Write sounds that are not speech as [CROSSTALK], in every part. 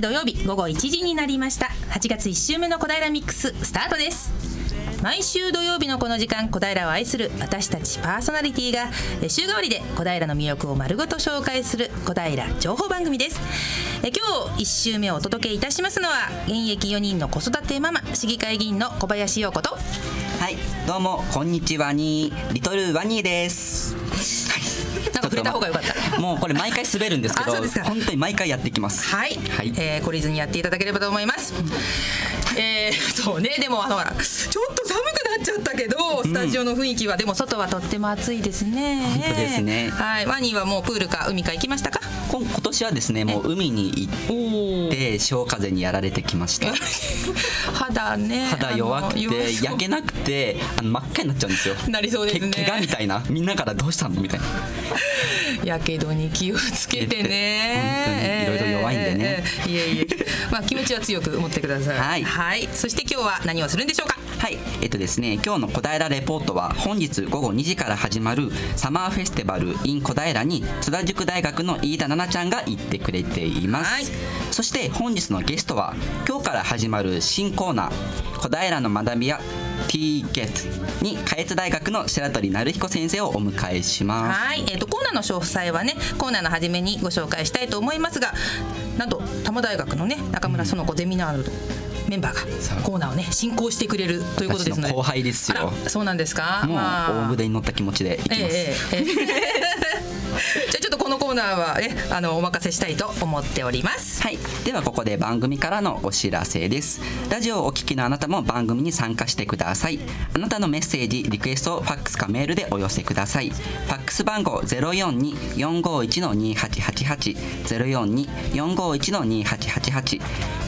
土曜日午後1時になりました。8月1週目の小平ミックススタートです。毎週土曜日のこの時間小平を愛する私たちパーソナリティが週替わりで小平の魅力を丸ごと紹介する小平情報番組です。え今日1週目をお届けいたしますのは現役4人の子育てママ市議会議員の小林陽子と。はい、どうもこんにちはにリトルワニーです。触れた方がよかった。[LAUGHS] もうこれ毎回滑るんですけど、本当に毎回やっていきます。はい、はい。えー懲りずにやっていただければと思います。えーそうね、でもあのちょっと寒くなっちゃったけど、スタジオの雰囲気はでも外はとっても暑いですね。本当ですねはい、ワニーはもうプールか海か行きましたか？今年はですね、もう海に行おって潮風にやられてきました。[LAUGHS] 肌ね、肌弱くて焼けなくてあの真っ赤になっちゃうんですよ。なりそうですねけ怪我みたいなみんなからどうしたの？みたいな。やけどに気をつけてね。本当に色々弱いんでねえーいえいえ、まあ気持ちは強く持ってください。はいそして今日は何をするんでしょうか？はい、えっとですね、今日の小平レポートは本日午後2時から始まるサマーフェスティバル in 小平に津田塾大学の飯田奈々ちゃんが行ってくれています。はいそして本日のゲストは今日から始まる新コーナー小平の学びや T ゲットに下越大学の白鳥成彦先生をお迎えします。はい、えー、とコーナーの詳細はねコーナーの初めにご紹介したいと思いますがなんと多摩大学のね中村園子ゼミナールメンバーがコーナーをね進行してくれるということですので。私の後輩ですよ。そうなんですか？もうまあ。大船に乗った気持ちで行きます。ええええ。え [LAUGHS] えじゃあちょっとこのコーナーはねあのお任せしたいと思っております。はい、ではここで番組からのお知らせです。ラジオをお聞きのあなたも番組に参加してください。あなたのメッセージリクエストをファックスかメールでお寄せください。ファックス番号042-451-2888 042-451-2888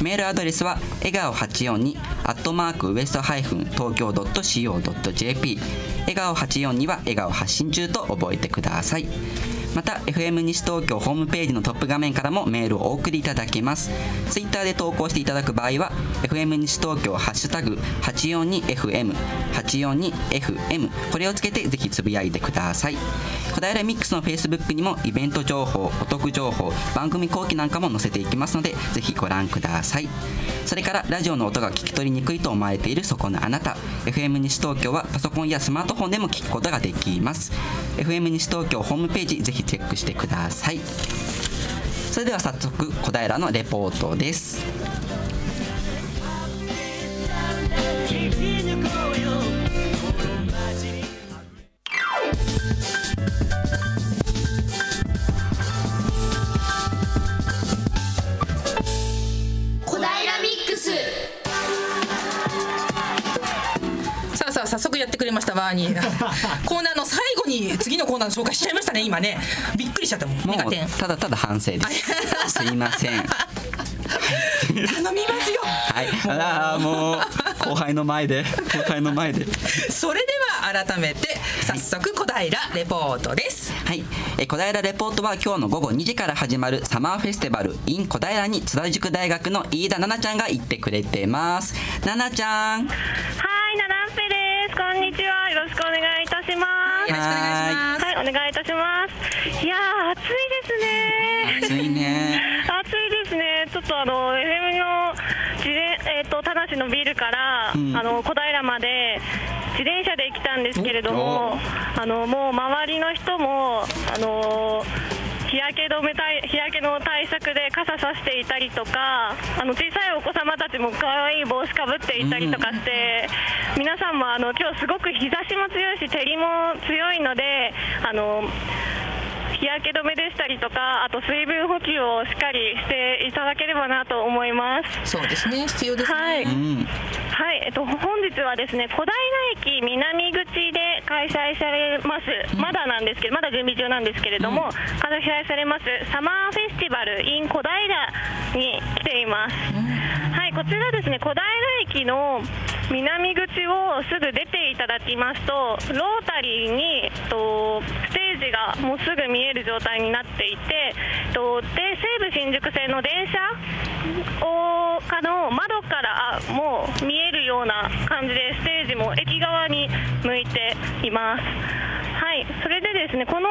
メールアドレスは笑顔842アットマークウエストハイフン東京 .co.jp 笑顔842は笑顔発信中と覚えてください。また FM 西東京ホームページのトップ画面からもメールをお送りいただけます。ツイッターで投稿していただく場合は FM 西東京ハッシュタグ 842FM 842FM これをつけてぜひつぶやいてください。小平ミックスの Facebook にもイベント情報お得情報番組後期なんかも載せていきますのでぜひご覧ください。それからラジオの音が聞き取りにくいと思われているそこのあなた。FM 西東京はパソコンやスマートフォンでも聞くことができます。FM 西東京ホームページぜひチェックしてください。それでは早速小平のレポートです小平ミックスさあさあ早速やってくれましたワーニーコーナーの最後に次のコーナーの紹介しちゃいましたね今ね。びっくりしちゃったもん。もうメガテンただただ反省です。[LAUGHS] すいません。頼みますよ。はい。ああもう後輩の前で後輩の前で。それでは改めて早速小平レポートです。はい、えー小平レポートは今日の午後2時から始まるサマーフェスティバル in 小平に津田塾大学の飯田奈々ちゃんが行ってくれてます。奈々ちゃん。はい。こんにちは。よろしくお願いいたします。よろしくお願いしますはい、お願いいたします。いやー、暑いですね。暑いね暑いですね。ちょっとあの FM の自転えっ、と田無のビルから、んあの小平まで自転車で来たんですけれども、あのもう周りの人もあの日焼け止め対日焼けの対策で傘さしていたりとかあの小さいお子様たちも可愛い帽子かぶっていたりとかして、皆さんもあの今日すごく日差しも強いし照りも強いのであの日焼け止めでしたりとかあと水分補給をしっかりしていただければなと思います。そうですね。必要ですね、はい、うん。はい、えっと、本日はですね、小平駅南口で開催されます、まだなんですけど、まだ準備中なんですけれども、開催されますサマーフェスティバル in 小平に来ています。はい、こちらですね、小平駅の南口をすぐ出ていただきますと、ロータリーに、と、ステー地がもうすぐ見える状態になっていて、えっと、で西武新宿線の電車をかの窓からあもう見えるような感じでステージも駅側に向いています。はい、それでですねこの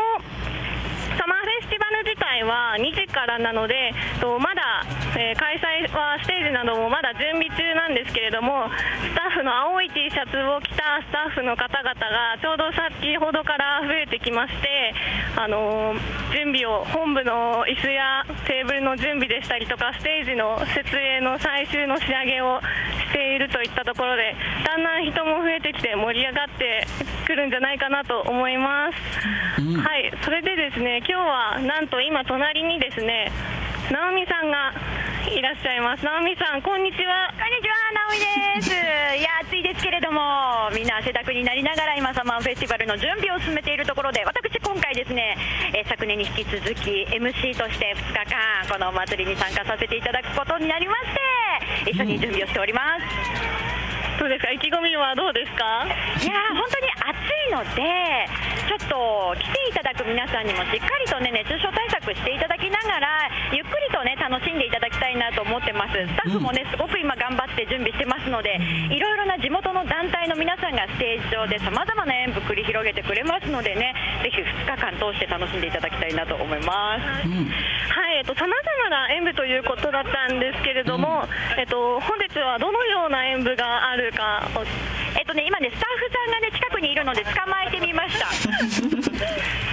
サマーフェスティバル自体は2時からなので、とまだ、えー開催はステージなどもまだ準備中なんですけれども、スタッフの青い T シャツを着たスタッフの方々がちょうど先ほどから増えてきまして、あのー準備を本部の椅子やテーブルの準備でしたりとか、ステージの設営の最終の仕上げをしているといったところで、だんだん人も増えてきて盛り上がってくるんじゃないかなと思います。うんはい、それでですね、今日はなんと今隣にですね、直美さんがいらっしゃいます。直美さん、こんにちは。こんにちは、直美です。[LAUGHS] いや、暑いですけれども、みんな汗だくになりながら今、サマーフェスティバルの準備を進めているところで、私、今回ですね、えー昨年に引き続き MC として2日間、このお祭りに参加させていただくことになりまして、一緒に準備をしております。どうですか、意気込みはどうですか？いやー本当に暑いので、ちょっと来ていただく皆さんにもしっかりとね熱中症対策していただきながら、ゆっくりとね楽しんでいただきたいなと思ってます。スタッフもねすごく今頑張って準備してますので、いろいろな地元の団体の皆さんがステージ上でさまざまな演舞繰り広げてくれますのでね、ぜひ2日間通して楽しんでいただきたいなと思います。うんはい、えっと、さまざまな演舞ということだったんですけれども、えっと、本日はどのような演舞があるかおえっとね今ねスタッフさんがね近くにいるので捕まえてみました。[LAUGHS]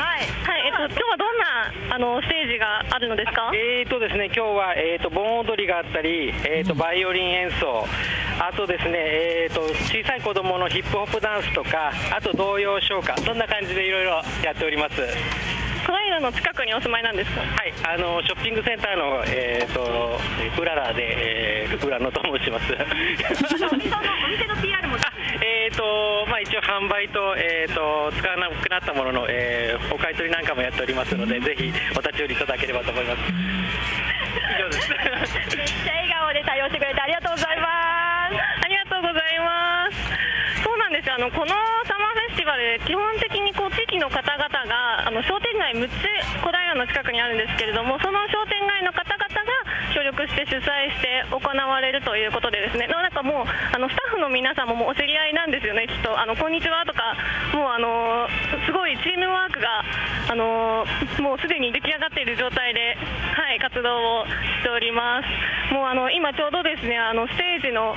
はい。はい、えっと、今日はどんな、あの、ステージがあるのですか？えーとですね、今日は、えー、と盆踊りがあったり、えー、とバイオリン演奏、あとですね、えー、と小さい子供のヒップホップダンスとか、あと童謡唱歌、そんな感じでいろいろやっております。はい、小平の近くにお住まいなんですか？あのショッピングセンターの、えー、とうららで、えー、浦野と申します。お店のお店の PR も。えーとまあ、一応販売と,、えー、と使わなくなったものの、えーお買い取りなんかもやっておりますので、ぜひお立ち寄りいただければと思います。以上です。[LAUGHS] めっちゃ笑顔で対応してくれてありがとうございます。ありがとうございます。そうなんですよ。あのこのサマーフェスティバル基本的にこう地域の方々があの商店街6つ小平の近くにあるんですけれども、その商店街の方々が協力して主催して行われるということでですね。なんかもうあのスタッフの皆さんももうお知り合いなんですよね。きっとあのこんにちはとかもうあのすごいチームワークがあのもうすでに出来上がっている状態ではい活動をしております。もうあの今ちょうどですねあのステージの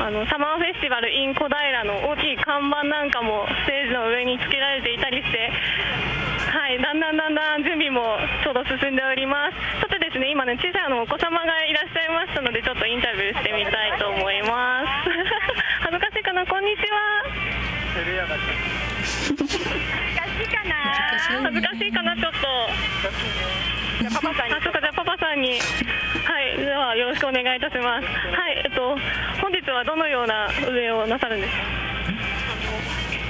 あのサマーフェスティバル in 小平の大きい看板なんかもステージの上につけられていたりして。はい、だんだんだんだん準備もちょうど進んでおります。さてですね、今ね、小さいあのお子様がいらっしゃいましたので、ちょっとインタビューしてみたいと思います。[LAUGHS] 恥ずかしいかな、こんにちは。難しいかな？恥ずかしいかな、ちょっと。じゃあパパさんにあ、そうか、じゃあパパさんに。はい、ではよろしくお願いいたします。はい、えっと、本日はどのような運営をなさるんですか？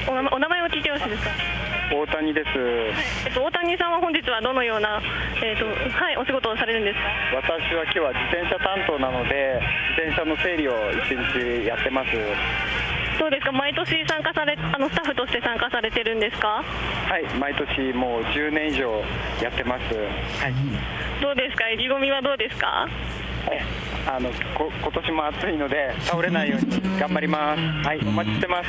お名前お名前を聞いてよろしいですか？大谷です。えっと、大谷さんは本日はどのような、えっと、はい、お仕事をされるんですか？私は今日は自転車担当なので、自転車の整理を一日やってます。どうですか、毎年参加され、あのスタッフとして参加されてるんですか？はい、毎年もう10年以上やってます。はい。どうですか、意気込みはどうですか？あのこ今年も暑いので倒れないように頑張ります。はい、お待ちしてます。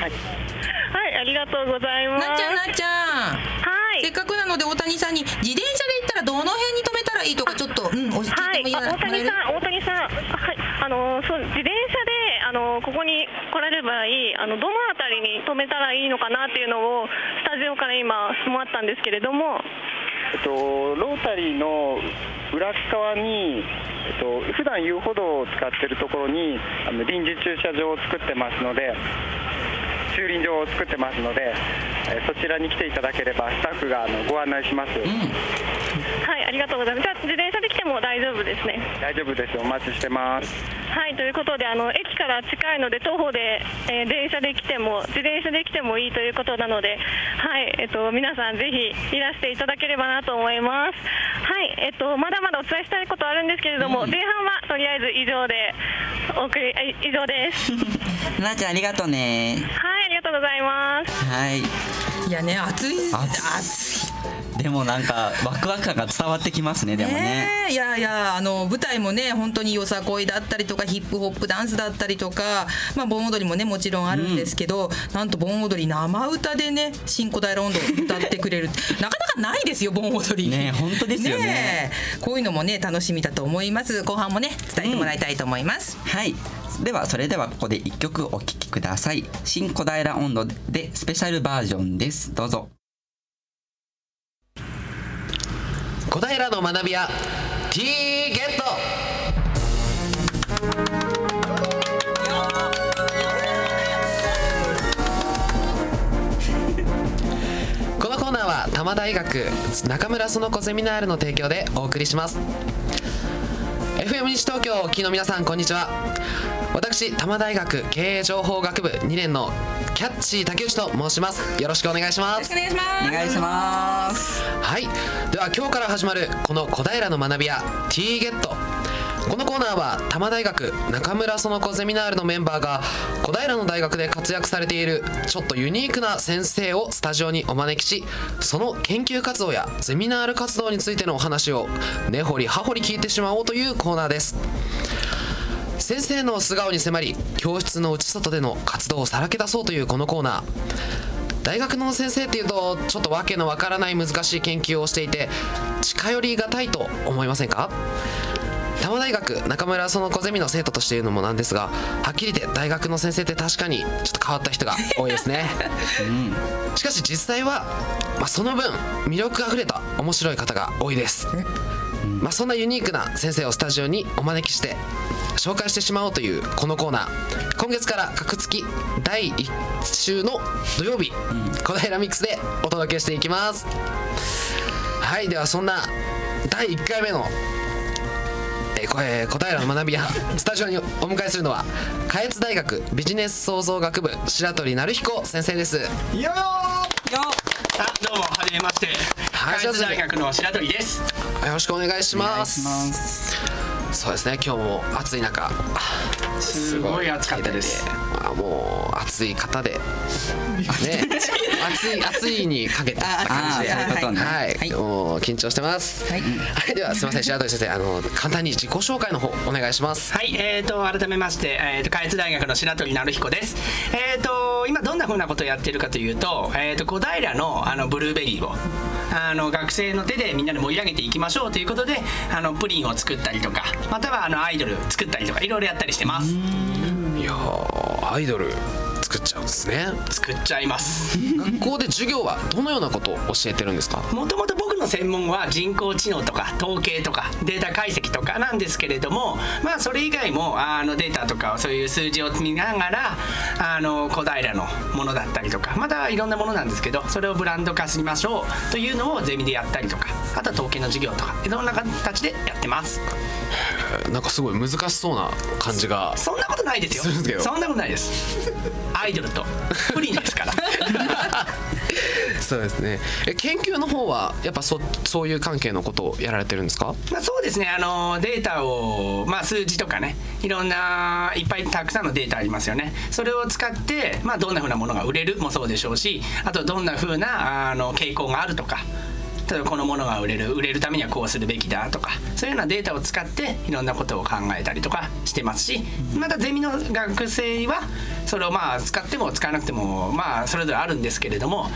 はい。はい、ありがとうございます。なっちゃんなっちゃんはいせっ。かくなので大谷さんに自転車で行ったらどの辺に止めたらいいとかちょっとうん教はいえてもいい、あ大谷さん、大谷さん、はい、あのそう自転車であのここに来られればいい、あのどのあたりに止めたらいいのかなっていうのをスタジオから今質問あったんですけれども、えっと、ロータリーの裏側に、えっと普段遊歩道を使っているところにあの臨時駐車場を作ってますので駐輪場を作ってますので、えそちらに来ていただければスタッフがあのご案内します、はい、ありがとうございます。じゃあ自転車で来ても大丈夫ですね。大丈夫ですお待ちしてますはい、ということで、あの駅から近いので、徒歩で、えー電車で来ても、自転車で来てもいいということなので、はい、えっと、皆さん、ぜひいらしていただければなと思います。はい、えっと、まだまだお伝えしたいことあるんですけれども、前半はとりあえず以上で、お送り、え以上です。ななちゃんありがとうねはい、りがとうございます。はい。いやね暑い。暑い。暑い。でもなんかワクワク感が伝わってきますねでもね。いやいやあの舞台もね本当によさこいだったりとかヒップホップダンスだったりとか、まあ、盆踊りもねもちろんあるんですけど、なんと盆踊り生歌でね「新小平音頭」歌ってくれる。[LAUGHS] なかなかないですよ盆踊り。ね本当ですよねえ。こういうのもね楽しみだと思います。後半もね伝えてもらいたいと思います。はいではそれではここで一曲お聴きください。新小平音頭でスペシャルバージョンです。どうぞ。小平の学び屋 T ゲット。このコーナーは多摩大学中村園子ゼミナールの提供でお送りします。FM 西東京をお聞きの皆さんこんにちは。私多摩大学経営情報学部2年のキャッチー竹内と申します。よろしくお願いします。お願いします。お願いします。はい。では今日から始まるこの小平の学び屋 T ゲットこのコーナーは多摩大学中村園子ゼミナールのメンバーが小平の大学で活躍されているちょっとユニークな先生をスタジオにお招きしその研究活動やゼミナール活動についてのお話を根掘り葉掘り聞いてしまおうというコーナーです。先生の素顔に迫り教室の内外での活動をさらけ出そうというこのコーナー。大学の先生っていうとちょっとわけのわからない難しい研究をしていて近寄りがたいと思いませんか？多摩大学中村園子ゼミの生徒として言うのもなんですがはっきり言って大学の先生って確かにちょっと変わった人が [LAUGHS] 多いですね。しかし実際は、まあ、その分魅力あふれた面白い方が多いです、まあ、そんなユニークな先生をスタジオにお招きして紹介してしまおうというこのコーナー。今月から各月第1週の土曜日、小平ミックスでお届けしていきます。はいではそんな第1回目のえーこえー小平の学び屋 [LAUGHS] スタジオにお迎えするのは下越大学ビジネス創造学部白鳥成彦先生です。よよよあどうもはじめまして。はい開発大学の白鳥です。よろしくお願いしお願いしますますそうですね。今日も暑い中。すごい暑かったです。あもう暑い方で。[LAUGHS] ね。暑い暑いにかけた感じであーそういうことねはい、はい。もう緊張してます。はい。はい、ではすみません白鳥先生。あの簡単に自己紹介の方お願いします。はい。えーと改めましてえーと下越大学の白鳥成彦です。えーと今どんな風なことをやってるかというとえーと小平のあのブルーベリーをあの学生の手でみんなで盛り上げていきましょうということであのプリンを作ったりとかまたはあのアイドル作ったりとかいろいろやったりしてます。いやーアイドル作っちゃうんですね。作っちゃいます。[LAUGHS] 学校で授業はどのようなことを教えてるんですか？もともと僕の専門は人工知能とか統計とかデータ解析とかなんですけれどもまあそれ以外もあのデータとかそういう数字を見ながらあの小平のものだったりとかまたいろんなものなんですけどそれをブランド化しましょうというのをゼミでやったりとかあとは統計の授業とかいろんな形でやってます。え [LAUGHS] ーなんかすごい難しそうな感じがそんなことないですよ。そんなことないです。アイドルと。プリンですから [LAUGHS] [LAUGHS] そうですね。え研究の方はやっぱそそういう関係のことをやられてるんですか？まあ、そうですね。あのデータを、まあ、数字とかねいろんないっぱいたくさんのデータありますよね。それを使って、まあ、どんなふうなものが売れるもそうでしょうしあとどんなふうなあの傾向があるとか例えばこのものが売れる売れるためにはこうするべきだとかそういうようなデータを使っていろんなことを考えたりとかしてますしまたゼミの学生はそれをまあ使っても使わなくてもまあそれぞれあるんですけれども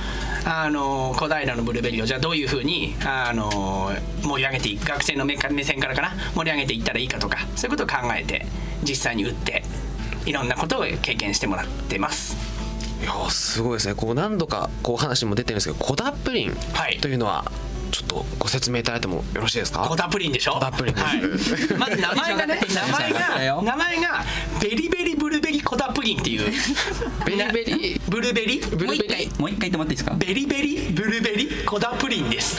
あの小平のブルーベリーをじゃあどういうふうにあの盛り上げていく学生の目線からかな盛り上げていったらいいかとかそういうことを考えて実際に売っていろんなことを経験してもらってます。いやーすごいですね。こう何度かこう話も出てるんですけどコダプリンはい。というのはちょっとご説明いただいてもよろしいですか？コダプリンでしょ？コダプリンはい、まず名前がね [LAUGHS] 名前が。名前がベリベリブルベリコダプリンっていう。ベリベリ？ブルベリ？ブルベリ？もう一回。もう一回言ってもらっていいですか？ベリベリブルベリコダプリンです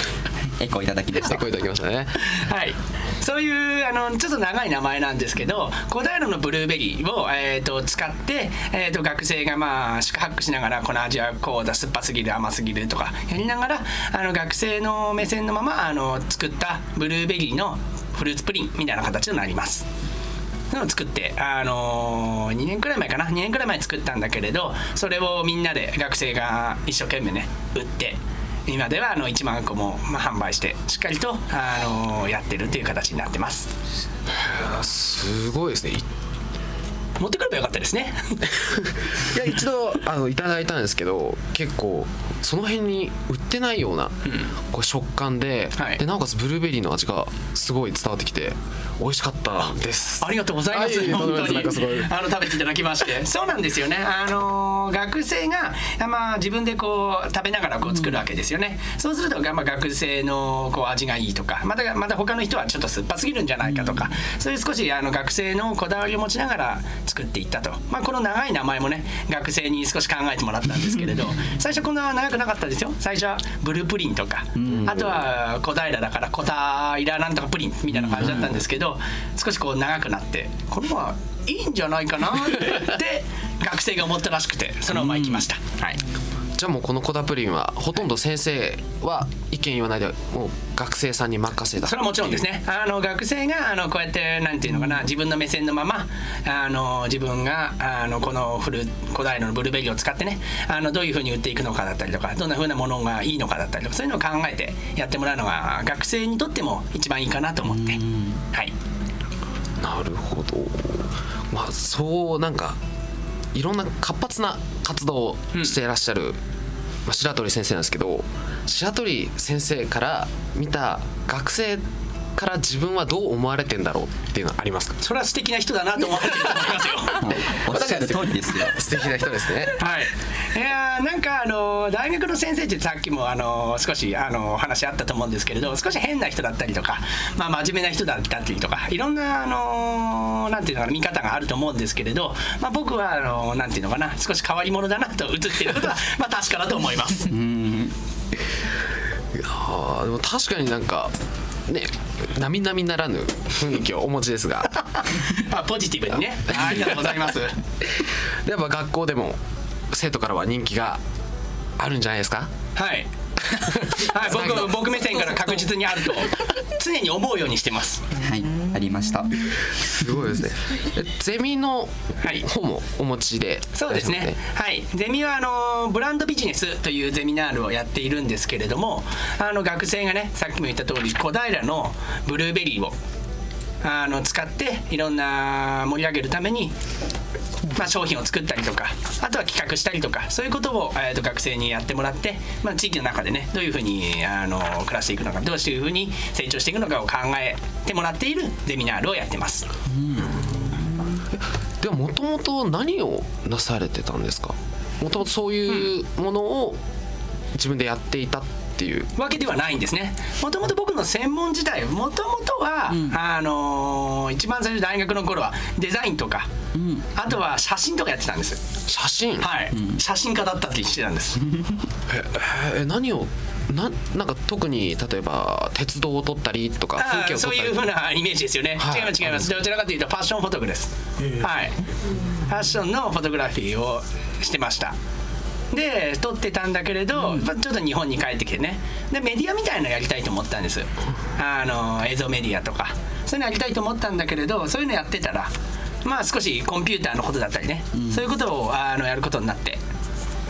エコーいただきました。こういただきましたね。はい。そういうあのちょっと長い名前なんですけど小平のブルーベリーを、えー、と使って、えー、と学生がまあ宿泊しながらこの味はこうだ酸っぱすぎる甘すぎるとかやりながらあの学生の目線のままあの作ったブルーベリーのフルーツプリンみたいな形になります。のを作って、あのー、2年くらい前かな？2年くらい前に作ったんだけれどそれをみんなで学生が一生懸命ね売って今ではあの1万個も、販売してしっかりとあのやってるっていう形になってます。すごいですね。持ってくればよかったですね。[LAUGHS] いや一度あのいただいたんですけど結構その辺に売ってないような、こう食感で,、はい。でなおかつブルーベリーの味がすごい伝わってきて美味しかったです。ありがとうございます。本当に。あの食べていただきまして、そうなんですよね。あの学生がまあ自分でこう食べながらこう作るわけですよね。そうするとまあ学生のこう味がいいとか、またまた他の人はちょっと酸っぱすぎるんじゃないかとか、そういう少しあの学生のこだわりを持ちながら作っていったと。まあこの長い名前もね学生に少し考えてもらったんですけれど、[LAUGHS] 最初こんな長くなかったですよ。最初はブループリンとか、あとは小平だから小平なんとかプリンみたいな感じだったんですけど、少しこう長くなってこれはいいんじゃないかなって [LAUGHS] 学生が思ったらしくてそのまま行きました、はいじゃあもうこのコダプリンはほとんど先生は意見言わないでもう学生さんに任せた。それはもちろんですね。あの学生があのこうやってなんていうのかな自分の目線のままあの自分があのこのフル古代のブルーベリーを使ってねあのどういうふうに売っていくのかだったりとかどんなふうなものがいいのかだったりとかそういうのを考えてやってもらうのが学生にとっても一番いいかなと思って。はい。なるほど。まあそうなんかいろんな活発な活動をしていらっしゃる、まあ、白鳥先生なんですけど白鳥先生から見た学生から自分はどう思われてんだろうっていうのはありますか？それは素敵な人だなと思われてると思いますよ。[LAUGHS] おっしゃる通りですよ。素敵な人ですね。はい、い。やーなんかあの大学の先生ってさっきもあの少しあの話あったと思うんですけれど少し変な人だったりとか、まあ、真面目な人だったりとかいろんなあのなんていうのかな見方があると思うんですけれど、まあ、僕はあのなんていうのかな少し変わり者だなと映っていることは [LAUGHS] まあ確かだと思います。いやーでも確かになんかね並々ならぬ雰囲気をお持ちですが。[LAUGHS] あポジティブにね。ありがとうございます。[LAUGHS] やっぱ学校でも生徒からは人気があるんじゃないですか？はいはい、僕僕目線から確実にあると常に思うようにしてます。はいありましたすごいですねえゼミのはい方もお持ちで、そうですね。はい。ゼミはあのブランドビジネスというゼミナールをやっているんですけれども、あの学生がね、さっきも言った通り小平のブルーベリーをあの使っていろんな盛り上げるために。[LAUGHS] まあ、商品を作ったりとかあとは企画したりとかそういうことを、えー、と学生にやってもらって、まあ、地域の中でねどういうふうにあの暮らしていくのかどういうふうに成長していくのかを考えてもらっているゼミナールをやってます。ではもともと何をなされてたんですか？もとそういうものを自分でやっていたっていう、わけではないんですね。もともと僕の専門自体もともとは、あのー一番最初大学の頃はデザインとか、あとは写真とかやってたんです。写真、はい、写真家だったって言ってたんです。[LAUGHS] え何をななんか特に例えば鉄道を撮ったりとか風景を撮ったり？いう風なイメージですよね、はい。違います違います。どちらかというとファッションフォトグです、はい。ファッションのフォトグラフィーをしてましたで撮ってたんだけれど、まあちょっと日本に帰ってきてね。でメディアみたいなのやりたいと思ったんです。あの映像メディアとか。そういうのやりたいと思ったんだけれどそういうのやってたらまあ少しコンピューターのことだったりね、そういうことをあのやることになって。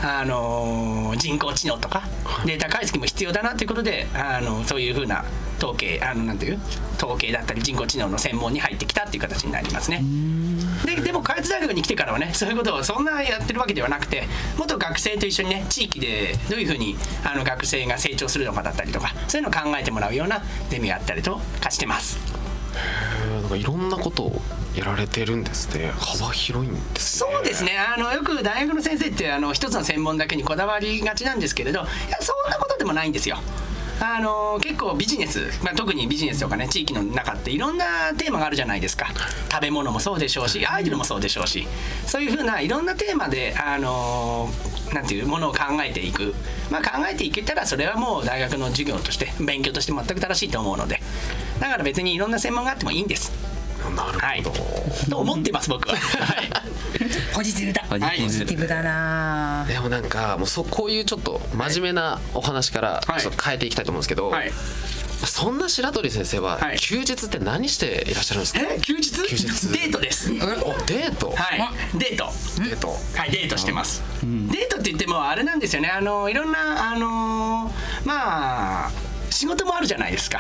あの人工知能とかデータ解析も必要だなということであのそういうふうな統計あのなんていう？統計だったり人工知能の専門に入ってきたっていう形になりますね。ででも開発大学に来てからはねそういうことをそんなやってるわけではなくてもっと学生と一緒にね地域でどういうふうにあの学生が成長するのかだったりとかそういうのを考えてもらうようなゼミがあったりとかしてます。えーなんかいろんなことをやられてるんですね幅広いんですねそうですねあのよく大学の先生ってあの一つの専門だけにこだわりがちなんですけれどいやそんなことでもないんですよ。あの結構ビジネス、まあ、特にビジネスとかね地域の中っていろんなテーマがあるじゃないですか。食べ物もそうでしょうしアイドルもそうでしょうし。そういうふうないろんなテーマであのなんていうものを考えていく、まあ、考えていけたらそれはもう大学の授業として勉強として全く正しいと思うので。だから別にいろんな専門があってもいいんです。なるほど、はい、と思ってます僕は。はい。ポジティブだ。ポジティブだな。でもなんかもうそこういうちょっと真面目なお話からはい。ちょっと変えていきたいと思うんですけど、はい。そんな白鳥先生ははい。休日って何していらっしゃるんですか、え休日？休日。デートです。おデート、はい。デート。デート。はいデートしてます、デートって言ってもあれなんですよね。あのいろんなあのままあ仕事もあるじゃないですか、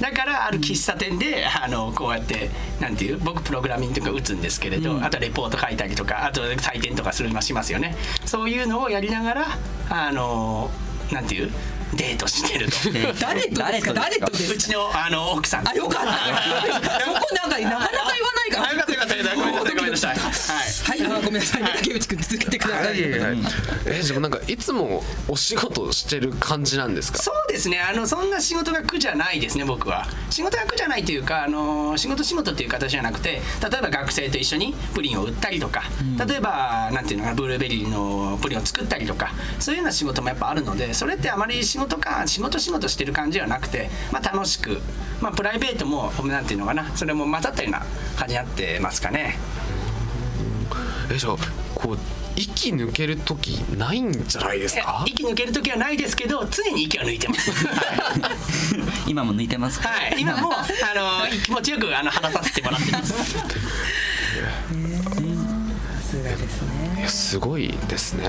だからある喫茶店であのこうやってなんていう僕プログラミングとか打つんですけれど、あとレポート書いたりとかあと採点とかするしますよね。そういうのをやりながらあのなんていうデートしてると。[LAUGHS] 誰とですか？誰とですか？うちのあの奥さん。あよかった。[LAUGHS] そこなんかなかなか言わないからごめんなさい [LAUGHS] ごめんなさい。はい。はい。あごめんなさい。竹内くん続けてください。えでもなんかいつもお仕事してる感じなんですか？そうですね。あのそんな仕事が苦じゃないですね僕は。仕事が苦じゃないというかあの仕事仕事っていう形じゃなくて例えば学生と一緒にプリンを売ったりとか、例えばなんていうのかなブルーベリーのプリンを作ったりとかそういうような仕事もやっぱあるのでそれってあまり仕事か仕事仕事してる感じはなくて、まあ、楽しく、まあ、プライベートもなんていうのかなそれも混ざったような感じになってますかね。えじゃあこう息抜ける時ないんじゃないですか？息抜ける時はないですけど常に息は抜いてます。[LAUGHS] 今も抜いてますか？はい、今もあの気持ちよくあの話させてもらってます。[LAUGHS] いやすごいですね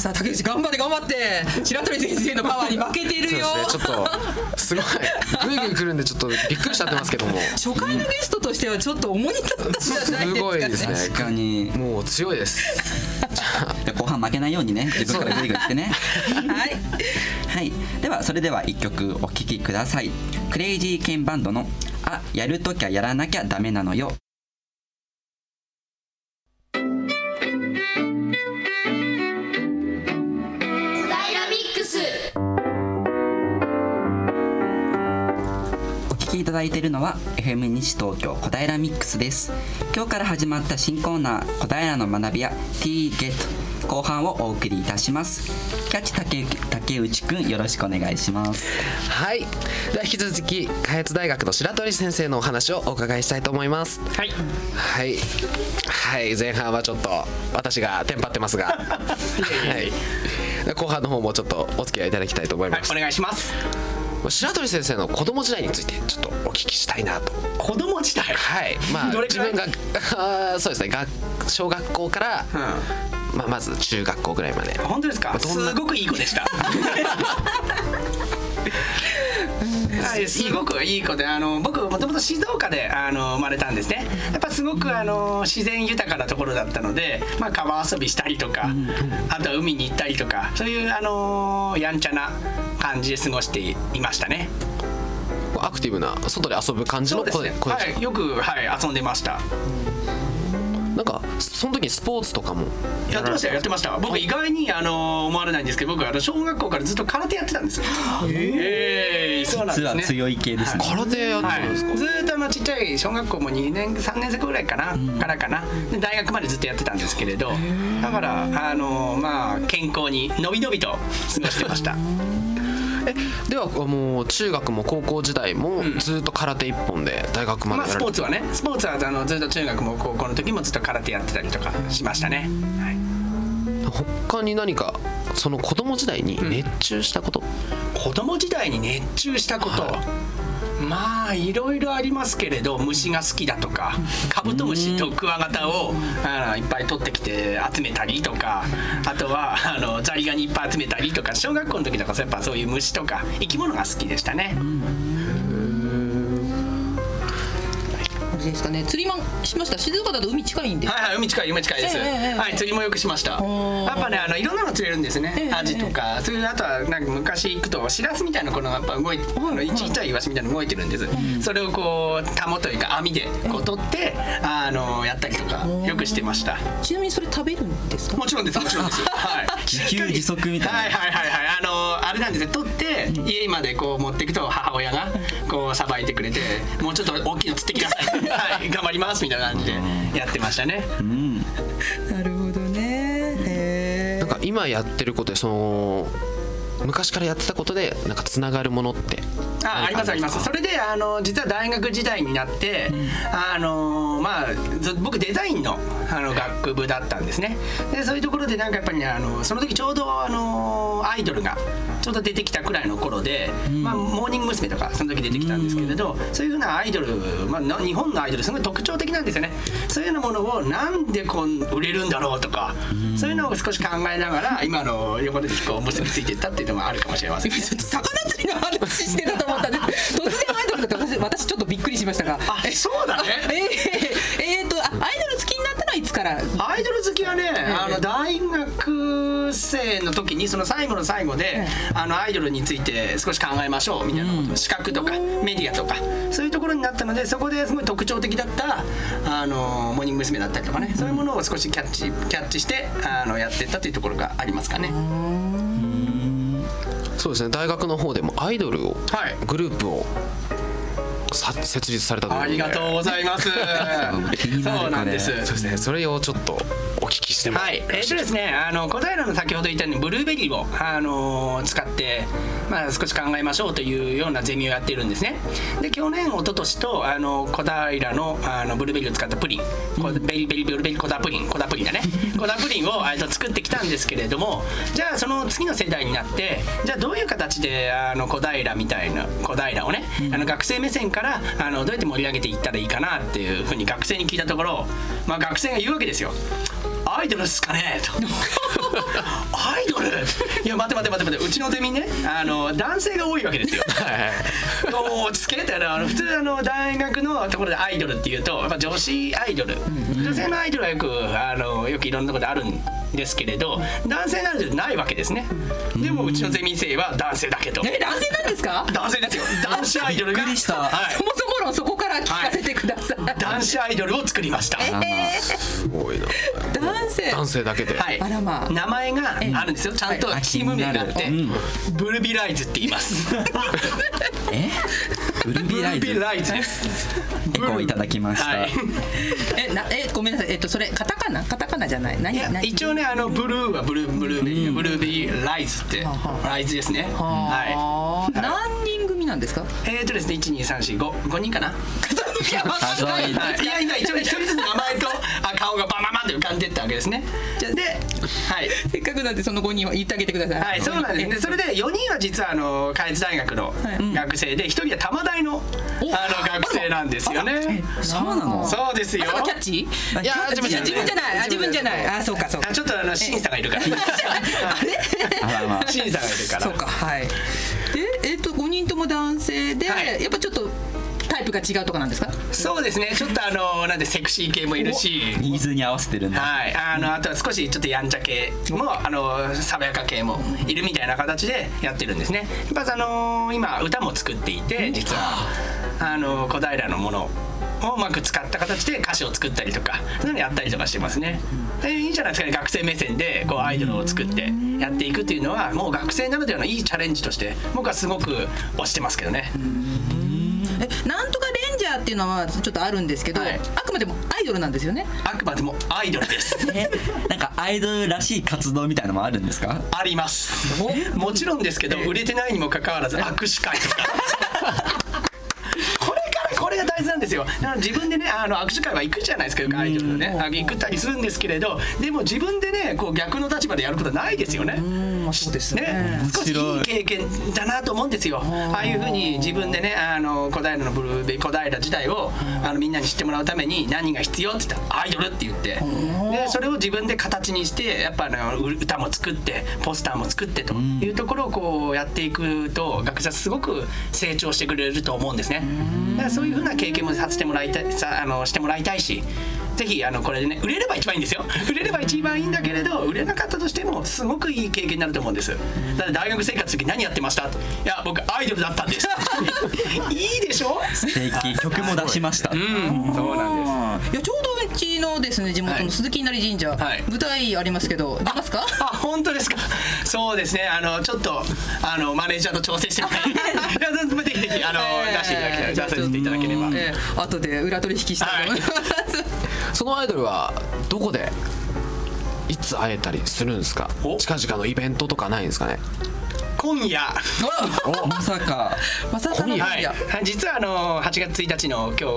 さあ竹内頑張って頑張って。白鳥先生のパワーに負けてるよ。そうですねちょっとすごいぐいぐい来るんでちょっとびっくりしちゃってますけども。初回のゲストとしてはちょっと重荷だったんじゃないですかね。すごいですね。確かに。もう強いです。じゃあ後半負けないようにね自分からグイグイ言ってね。はい。はい。ではそれでは一曲お聴きください。クレイジーケンバンドの「あやるときゃやらなきゃダメなのよ」いただいているのは FM 西東京小平ミックスです。今日から始まった新コーナー小平の学びや T ゲット後半をお送りいたします。キャッチ竹竹内くんよろしくお願いします。はい。では引き続き下越大学の白鳥先生のお話をお伺いしたいと思います。はい。はい。はい。前半はちょっと私がテンパってますが。[LAUGHS] はい。で後半の方もちょっとお付き合いいただきたいと思いはいま、す、お願いします。白鳥先生の子供時代についてちょっとお聞きしたいなと子供時代？はいまあ [LAUGHS] 自分があーそうですね学小学校から、うまあ、まず中学校ぐらいまでん。本当ですか？すごくいい子でした。[LAUGHS] はい、すごくいい子であの僕もともと静岡であの生まれたんですね。やっぱすごくあの自然豊かなところだったので、まあ、川遊びしたりとか、あとは海に行ったりとかそういうあのやんちゃな感じで過ごしていましたね。アクティブな外で遊ぶ感じの子でね、子でした。はい、よく、はい、遊んでましたなんかその時にスポーツとかも。やってましたよやってました。僕意外にあの思われないんですけど僕あの小学校からずっと空手やってたんですよ。ええそうなんですね。実は強い系ですね。空手やってはいるんですか、ずーっとあのちっちゃい小学校も2年3年生ぐらいかな、からかな。で大学までずっとやってたんですけれどだからあのまあ健康にのびのびと過ごしてました。え [LAUGHS] ではもう中学も高校時代もずっと空手一本で大学までやられて、スポーツはね。スポーツはあのずっと中学も高校の時もずっと空手やってたりとかしましたね、はい。他に何かその子供時代に熱中したこと、子供時代に熱中したこと、まあいろいろありますけれど虫が好きだとかカブトムシとクワガタをあのいっぱい取ってきて集めたりとかあとはあのザリガニいっぱい集めたりとか小学校の時とかやっぱそういう虫とか生き物が好きでしたね。あれですかね。釣りもしました。静岡だと海近いんで。はいはい海近い海近いです、ええええはい釣りもよくしました。やっぱねあのいろんなの釣れるんですね、ええ。アジとかそういうあとはなんか昔行くとシラスみたいなこのやっぱ動いて、あのちっちゃいイワシみたいなの動いてるんです、それをこうタモというか網でこう取ってあのやったりとかよくしてました。ちなみにそれ食べるんですか？もちろんですもちろんです。[LAUGHS] はい。自給自足みたいな。はいはいはいはい。あのあれなんですね取って家までこう持っていくと母親がこうさばいてくれてもうちょっと大きいの釣ってきなさいはい頑張りますみたいな感じでやってましたね。うん。なるほどね。へなんか今やってることでその昔からやってたことでなんかつながるものってあありますあります。それであの実は大学時代になって、あのまあず僕デザインのあの学部だったんですね。でそういうところでなんかやっぱりねあのその時ちょうどあのアイドルがちょうど出てきたくらいの頃で、まあ、モーニング娘。とかその時出てきたんですけれど、そういうふうなアイドル、まあ、な日本のアイドルすごい特徴的なんですよね。そういうようなものをなんでこん売れるんだろうとか、そういうのを少し考えながら今の横でこう結びついていったっていうのもあるかもしれませんねちょっと魚釣りの話してたと思ったんで [LAUGHS] 突然アイドルだって私私ちょっとびっくりしましたがあそうだねえー、えーとアイドル好きになったのはいつからアイドル好きはね、あの大学生の時にその最後の最後で、あのアイドルについて少し考えましょうみたいなこと、資格とかメディアとかそういうところになったのでそこですごい特徴的だったあのモーニング娘。だったりとかね、そういうものを少しキャッチキャッチしてあのやってったというところがありますかね。そうですね。大学の方でもアイドルを、はい。グループをさ設立されたということで。ありがとうございます。気になるそうなんです。そうですね。それをちょっとお聞きしてもはい、えーとですね、あの小平の先ほど言ったようにブルーベリーを、あのー使って、まあ、少し考えましょうというようなゼミをやっているんですね。で去年一昨年とあの小平のあのブルーベリーを使ったプリン、こベリーベリーブルーベリーコダプリン。コダプリンだね。[LAUGHS] コダプリンをえーと作ってきたんですけれどもじゃあその次の世代になってじゃあどういう形であの小平みたいな小平をね、あの学生目線からあのどうやって盛り上げていったらいいかなっていうふうに学生に聞いたところ、まあ、学生が言うわけですよ。アイドルっすかね？とアイドルいや待て待て待て待て。うちのゼミねあの男性が多いわけですよ。おー落ち着けってあの普通あの大学のところでアイドルっていうとやっぱ女子アイドル。女性のアイドルはよくあのよくいろんなところであるんですけれど男性のアイドルないわけですね。でもうちのゼミ生は男性だけどえ男性なんですか？男性ですよ。男子アイドルが。びっくりした。はい。そもそも論そこから聞かせてください、男子アイドルを作りました。えすごいな。ー、男性だけで、はい、あらまあ。名前があるんですよ。ちゃんとはい。チーム名があって、ブルビライズって言います。え？ウルビライズ？ブルビライズです。エコーいただきました、はい。えなえごめんなさい。えっとそれカタカナ？カタカナじゃない。いや何？何一応ねあのブルーはブルーブルーベリー、ブルーベリーライズってライズですね。はあ。ー何人組なんですか？いえーとですね12345人かな？[LAUGHS] いやわかんない。数えはいいやいや一応一人ずつ名前とあ顔がバンバンバンって浮かんでったわけですね。じゃあではい。せっかくなんでその5人は言ってあげてください。はい、そうなんです。ね。それで4人は実はあの開津大学の学生で、1人は多摩大のあの学生なんですよね。そうなの？そうですよ。キャッチいやー自分じゃない。自分じゃない。あそうかそうか。あちょっとあの審査がいるから。[LAUGHS] 審査がいるから。そうかはい。でえっと5人とも男性で、はい。やっぱちょっとタイプが違うとかなんですか？そうですね。ちょっとあのなんでセクシー系もいるし。ニーズに合わせてるんだはい、あのあとは少しちょっとやんちゃ系もあの爽やか系もいるみたいな形でやってるんですね。やっぱあの今歌も作っていて実はあの小平のものをうまく使った形で歌詞を作ったりとかそういうのやったりとかしてますね。でいいんじゃないですかね学生目線でこうアイドルを作ってやっていくっていうのはもう学生ならではのいいチャレンジとして僕はすごく推してますけどね。えなんとかレンジャーっていうのはちょっとあるんですけど、はい。あくまでもアイドルなんですよね。あくまでもアイドルです。[LAUGHS] えなんかアイドルらしい活動みたいなのもあるんですか？あります。もちろんですけど売れてないにもかかわらず握手会とか。これからこれが大事なんですよ。だから自分でねあの握手会は行くじゃないですかアイドルのね。あ行くったりするんですけれどでも自分でねこう逆の立場でやることはないですよねそうですね、少しいい経験だなと思うんですよ。ああいうふうに自分でねあの小平のブルーベ小平自体をあのみんなに知ってもらうために何が必要って言ったらアイドルって言って。でそれを自分で形にしてやっぱあのう歌も作ってポスターも作ってというところをこうやっていくと学生はすごく成長してくれると思うんですね。だからそういうふうな経験もさせてもらいたいさあのしてもらいたいし。ぜひあのこれでね売れれば一番いいんですよ。売れれば一番いいんだけれど売れなかったとしてもすごくいい経験になると思うんです。だって大学生活の時何やってました？いや僕アイドルだったんです。[LAUGHS] いいでしょ？素敵。曲も出しました、うん。そうなんです。いやちょうどうちのですね地元の鈴木稲荷神社、はい。舞台ありますけど出ますか？あ本当ですか？そうですね。あのちょっとあのマネージャーと調整してみたい。[LAUGHS] いやぜひぜひあの、出していただきたい出させていただければ、えー後で裏取引したいと思います、そのアイドルはどこでいつ会えたりするんですか？お？近々のイベントとかないんですかね？今夜。まさかまさか。の [LAUGHS] 今はい。実はあの8月1日の今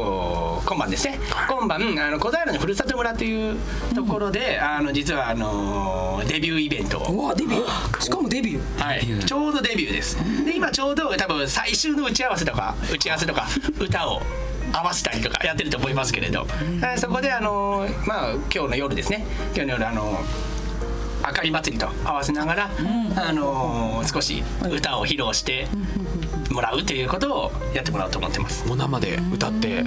日今晩ですね、今晩あの小平のふるさと村というところで、あの実はあのデビューイベント。をうわデビュー？しかもデビュー。はい、ちょうどデビューです。で今ちょうど多分最終の打ち合わせとか打ち合わせとか歌を合わせたりとかやってると思いますけれど、はいそこであのまあ今日の夜ですね。今日の夜あの明かり祭りと合わせながら、あの少し歌を披露してもらうということをやってもらおうと思ってます。もう生で歌って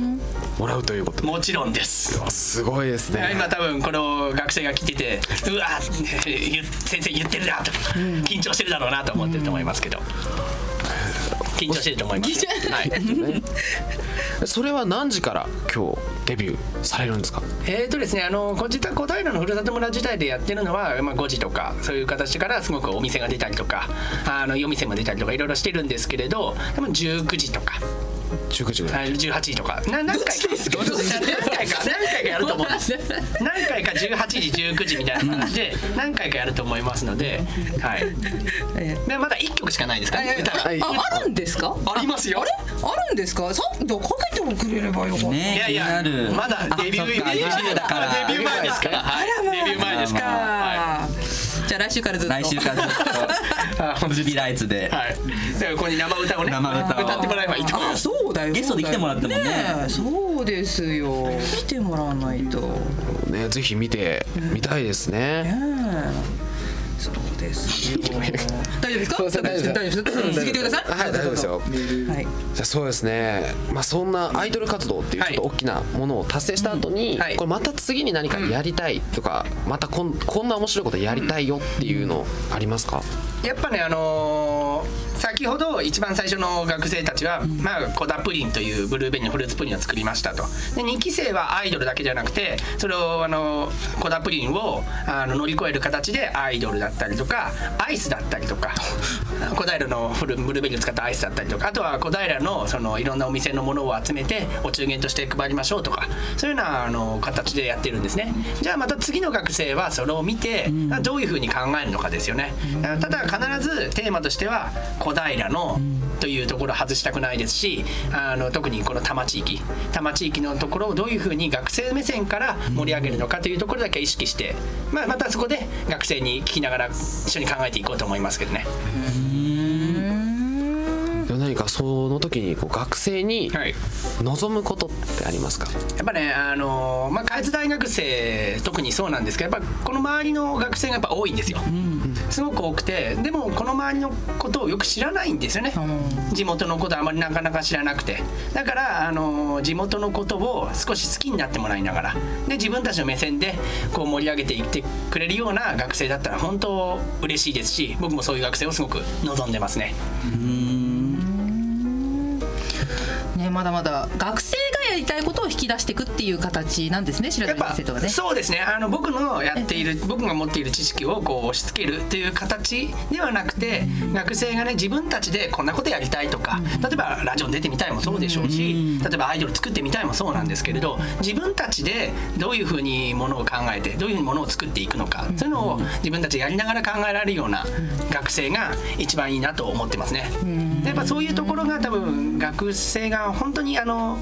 もらうということ。もちろんです。すごいですね。今多分この学生が来ててうわ言先生言ってるなと緊張してるだろうなと思ってると思いますけど緊張してると思います、はい。[LAUGHS] それは何時から今日デビューされるんですか？えーとですね、あのこちら小平のふるさと村自体でやってるのは、まあ、5時とかそういう形からすごくお店が出たりとかあの夜店も出たりとかいろいろしてるんですけれどでも19時とか19時ぐらい。あ18時とか。な何回か。何回か？何回かやると思う？んです何回か18時19時みたいな感じで何回かやると思いますので、はい、でまだ1曲しかないですか？らああるんですか？ありますよ。あれ？あるんですか？さっきかけてもくれればよかった、ねいやいやまだデビューデビュー前ですから、はい、デビュー前ですから、はじゃあ来週からずっと。来週からずっと。[LAUGHS] ジビライツで。い、はい、だからここに生歌をね。生歌を。歌ってもらえばいいと。あそうだよ。ゲストで来てもらってもね。えそうですよ。来てもらわないと。ねねぜひ見てみたいですねえそうです。よ大丈夫ですか？大丈夫です。続けてください。はい大丈夫ですよ。はい。じゃあそうですね、まあ、そんなアイドル活動っていうちょっと大きなものを達成した後に、はい。これまた次に何かやりたいとか、またこんこんな面白いことやりたいよっていうのありますか、やっぱねあのー先ほど一番最初の学生たちは、まあ、コダプリンというブルーベリーのフルーツプリンを作りましたと。で2期生はアイドルだけじゃなくてそれをあのコダプリンをあの乗り越える形でアイドルだったりとかアイスだったりとか [LAUGHS] 小平のフルブルーベリーを使ったアイスだったりとかあとは小平のそのいろんなお店のものを集めてお中元として配りましょうとかそういうようなあの形でやってるんですね。じゃあまた次の学生はそれを見て、どういうふうに考えるのかですよね。ただ必ずテーマとしては小平のというところ外したくないですしあの特にこの多摩地域多摩地域のところをどういうふうに学生目線から盛り上げるのかというところだけ意識して、まあ、またそこで学生に聞きながら一緒に考えていこうと思いますけどね。その時にこう学生にはい。望むことってありますか、やっぱね、あのまあ、開津大学生特にそうなんですけどやっぱこの周りの学生がやっぱ多いんですよ、すごく多くてでもこの周りのことをよく知らないんですよね、地元のことはあまりなかなか知らなくて。だから、あの地元のことを少し好きになってもらいながら。で自分たちの目線でこう盛り上げていってくれるような学生だったら本当嬉しいですし僕もそういう学生をすごく望んでますね。ねまだまだ。学生やりたいことを引き出していくっていう形なんですね白鳥先生とはね。そうですね。あの僕のやっている僕が持っている知識をこう押し付けるという形ではなくて学生がね自分たちでこんなことやりたいとか例えばラジオに出てみたいもそうでしょうし例えばアイドル作ってみたいもそうなんですけれど自分たちでどういうふうにものを考えてどういうふうにものを作っていくのかそういうのを自分たちでやりながら考えられるような学生が一番いいなと思ってますね。でやっぱそういうところが多分学生が本当にあの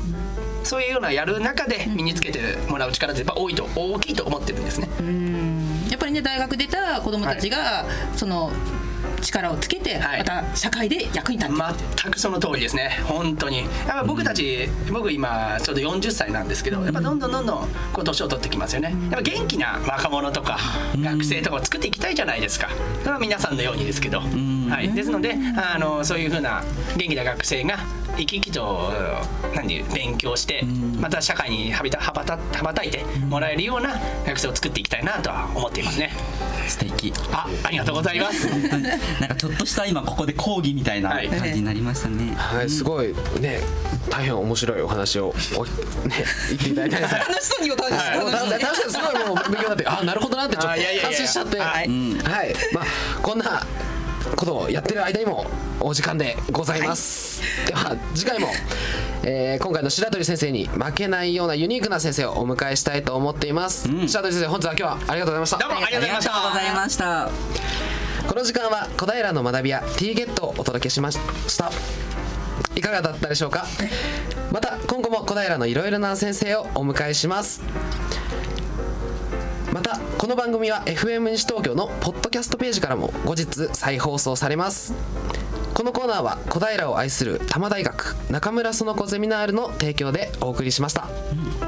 そういうようなやる中で身につけてもらう力ってやっぱ多いと大きいと思ってるんですね。やっぱりね大学出た子どもたちが、その力をつけて、はい。また社会で役に立って、全くその通りですね。本当に。やっぱ僕たち、僕今ちょうど40歳なんですけどやっぱどんどんどんどんこう年を取ってきますよね。やっぱ元気な若者とか学生とかを作っていきたいじゃないですか。それは皆さんのようにですけど、はい、ですのであのそういうふうな元気な学生が生き生きと何ていう勉強してまた社会に羽びた羽ばた羽ばたいてもらえるような学生を作っていきたいなとは思っていますね。素敵。あありがとうございます。本当に。なんかちょっとした今ここで講義みたいなはい。感じになりましたね、はい。すごいね大変面白いお話をおね言っていただいたんです [LAUGHS] 楽しそうにお楽しはい。もう確かに確かにすごいもう勉強になってあなるほどなってちょっと感心しちゃって。ははいい、まあこんなことをやってる間にもお時間でございます、では次回も、えー今回の白鳥先生に負けないようなユニークな先生をお迎えしたいと思っています、白鳥先生本日は今日はありがとうございました。どうもありがとうございました。この時間は小平の学び屋 T ゲットをお届けしました。いかがだったでしょうか？また今後も小平のいろいろな先生をお迎えしますまたこの番組は FM 西東京のポッドキャストページからも後日再放送されます。このコーナーは小平を愛する多摩大学中村園子ゼミナールの提供でお送りしました、小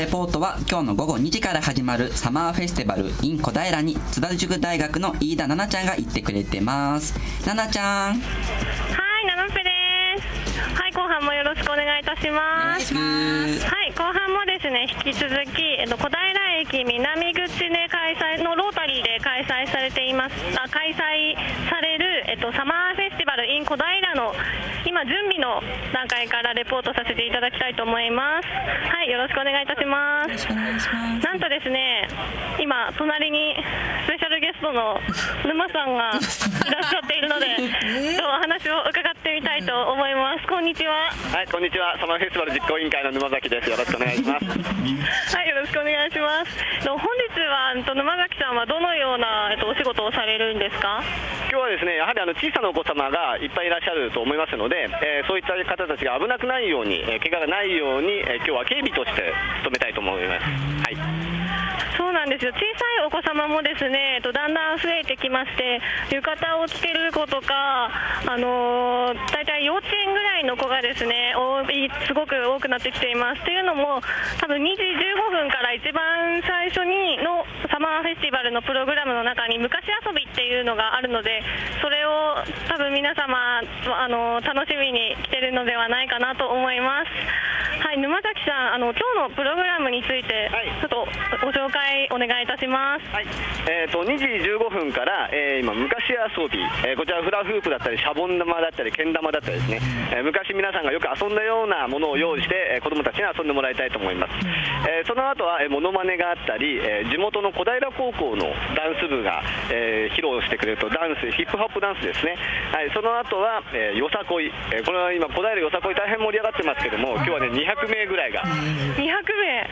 レポートは今日の午後2時から始まるサマーフェスティバル in 小平に津田塾大学の飯田奈々ちゃんが行ってくれてます奈々ちゃんはい、七瀬です。はい、後半もよろしくお願いいたします。しますはい、後半もですね、引き続き、えっと、小平駅南口で開催のロータリーで開催されています。あ、開催される、えっと、サマーフェスティバル in 小平の。今準備の段階からレポートさせていただきたいと思います。はい、よろしくお願いいたします。よろしくお願いしますなんとですね、今隣にスペシャルゲストの沼さんがいらっしゃっているので、[LAUGHS] ちょっとお話を伺ってみたいと思います。こんにちは。はい、こんにちは。サマーフェスティバル実行委員会の沼崎です。よろしくお願いします。[LAUGHS] はい、よろしくお願いします。と本日はえっと沼崎さんはどのようなえっとお仕事をされるんですか？今日はですね、やはりあの小さなお子様がいっぱいいらっしゃると思いますので、えーそういった方たちが危なくないように、えー怪我がないように、えー今日は警備として努めたいと思います。はい。そうなんですよ。小さいお子様もですね、えっとだんだん増えてきまして、浴衣を着てる子とか、あのー、大体幼稚園ぐらいの子がですね、すごく多くなってきています。というのも、多分2時15分から一番最初にのサマーフェスティバルのプログラムの中に昔遊びっていうのがあるので、それを多分皆様あの楽しみに来てるのではないかなと思います。はい、沼崎さん、あの今日のプログラムについて、はいちょっとご紹介お願いいたします。はい、えー、と2時15分から、えー今、昔遊び、えーこちらフラフープだったり、シャボン玉だったり、けん玉だったりですね、えー昔皆さんがよく遊んだようなものを用意して、えー子どもたちに遊んでもらいたいと思います。えーその後は、えー、モノマネがあったり、えー地元の小平高校のダンス部が、えー披露してくれると、ダンス、ヒップホップダンスですね、はい、その後は、えーよさこい、えーこれは今、小平よさこい大変盛り上がってますけども、今日はね、200名ぐらいが。200名、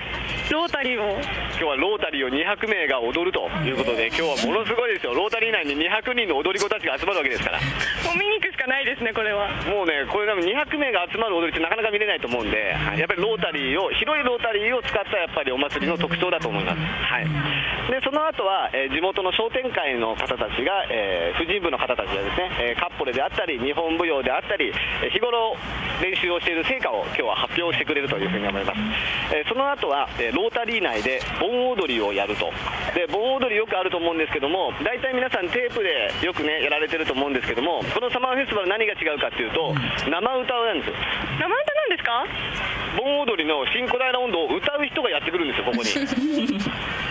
ロータリーを。今日はロータリーを200名が踊るということで、今日はものすごいですよ、ロータリー内に200人の踊り子たちが集まるわけですから、もう見に行くしかないですね、これは。もうね、これでも200名が集まる踊りってなかなか見れないと思うんで、はいやっぱりロータリーを、広いロータリーを使ったやっぱりお祭りの特徴だと思います。はい、でその後は、えー地元の商店会の方たちが、えー婦人部の方たちがですね、えーカッポレであったり、日本舞踊であったり、えー日頃練習をしている成果を今日は発表してくれるというふうに思います。えーその後は、えーロータリー内で盆踊りをやると。で盆踊りよくあると思うんですけども、大体皆さんテープでよくね、やられてると思うんですけども、このサマーフェスティバル何が違うかっていうと、生歌なんですよ。生歌なんですか？盆踊りの新小平音頭を歌う人がやってくるんですよ、ここに。[LAUGHS]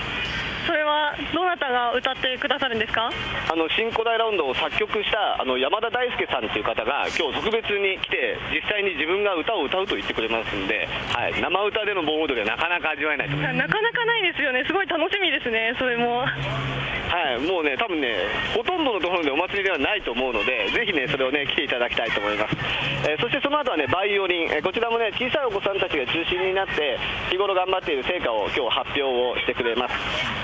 それはどなたが歌ってくださるんですか？あの新小平音頭を作曲したあの山田大輔さんという方が今日特別に来て実際に自分が歌を歌うと言ってくれますんで、はい、生歌での盆踊りはなかなか味わえないと思います。なかなかないですよね、すごい楽しみですね、それも。はい、もうね、多分ね、ほとんどのところでお祭りではないと思うので、ぜひね、それをね、来ていただきたいと思います。えーそしてその後はね、バイオリン、えーこちらもね、小さいお子さんたちが中心になって、日頃頑張っている成果を今日発表をしてくれます。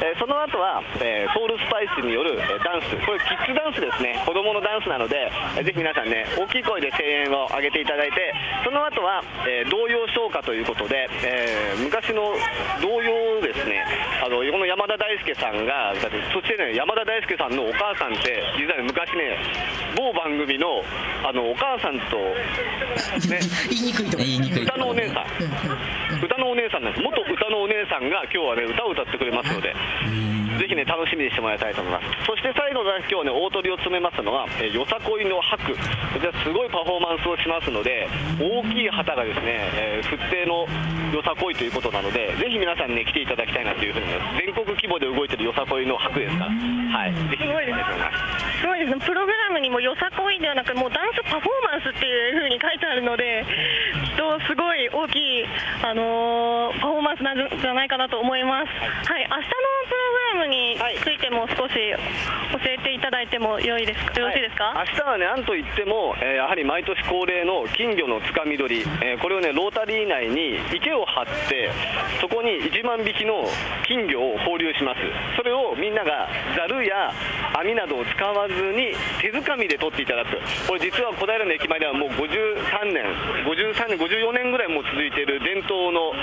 えーその後は、えソウルスパイスによる、えダンス、これ、キッズダンスですね、子供のダンスなので、えーぜひ皆さんね、大きい声で声援を上げていただいて、その後は、えー童謡唱歌ということで、え昔の童謡をですね、あのこの山田大輔さんが、そしてね、山田大輔さんのお母さんって、実はね、昔ね、某番組のあのお母さんと、ね、[LAUGHS] 言いにくいとこ言いにくい歌のお姉さん、歌のお姉さんなんです、元歌のお姉さんが今日はね、歌を歌ってくれますので、ぜひね楽しみにしてもらいたいと思います。そして最後が今日ね大トリを詰めますのは、えーよさこいの白。こちらすごいパフォーマンスをしますので大きい旗がですね、えー、振ってのよさこいということなのでぜひ皆さんね来ていただきたいなというふうに思います。全国規模で動いてるよさこいの白ですから。はい。ぜひすごいですお願いしますすごいですね、プログラムにもよさこいではなく、もうダンスパフォーマンスっていう風に書いてあるので、きっとすごい大きい、あのーパフォーマンスなんじゃないかなと思います。はい、明日のプログラムについても少し教えていただいてもよいですか、よろしい。ですか。明日はね、なんといっても、えーやはり毎年恒例の金魚のつかみ取り、えーこれをね、ロータリー内に池を張って、そこに1万匹の金魚を放流します、それをみんながざるや網などを使わずに手づかみで取っていただく、これ、実は小平の駅前ではもう53年、53年、54年ぐらいもう続いている伝統の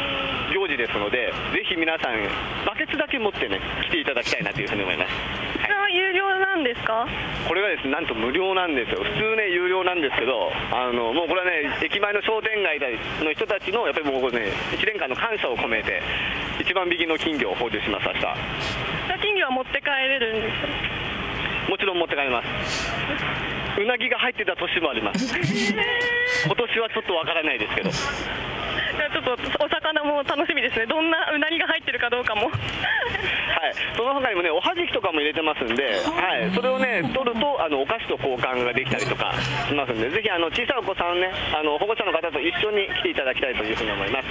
行事ですので、ぜひ皆さん、バケツだけ持ってね、来ていただきたいなというふうに思います。これは有料なんですか？これがですねなんと無料なんですよ、普通ね、有料なんですけど、あのもうこれはね、駅前の商店街の人たちのやっぱりもうね、1年間の感謝を込めて、1万匹の金魚を放流します、明日金魚は持って帰れるんですか？もちろん持って帰ります。うなぎが入ってた年もあります。今年はちょっとわからないですけど。ちょっとお魚も楽しみですね。どんなうなぎが入ってるかどうかも。はい、その他にもね、おはじきとかも入れてますんで、はい、それをね、取ると、あのお菓子と交換ができたりとかしますんで、ぜひあの小さいお子さんね、あの保護者の方と一緒に来ていただきたいというふうに思います。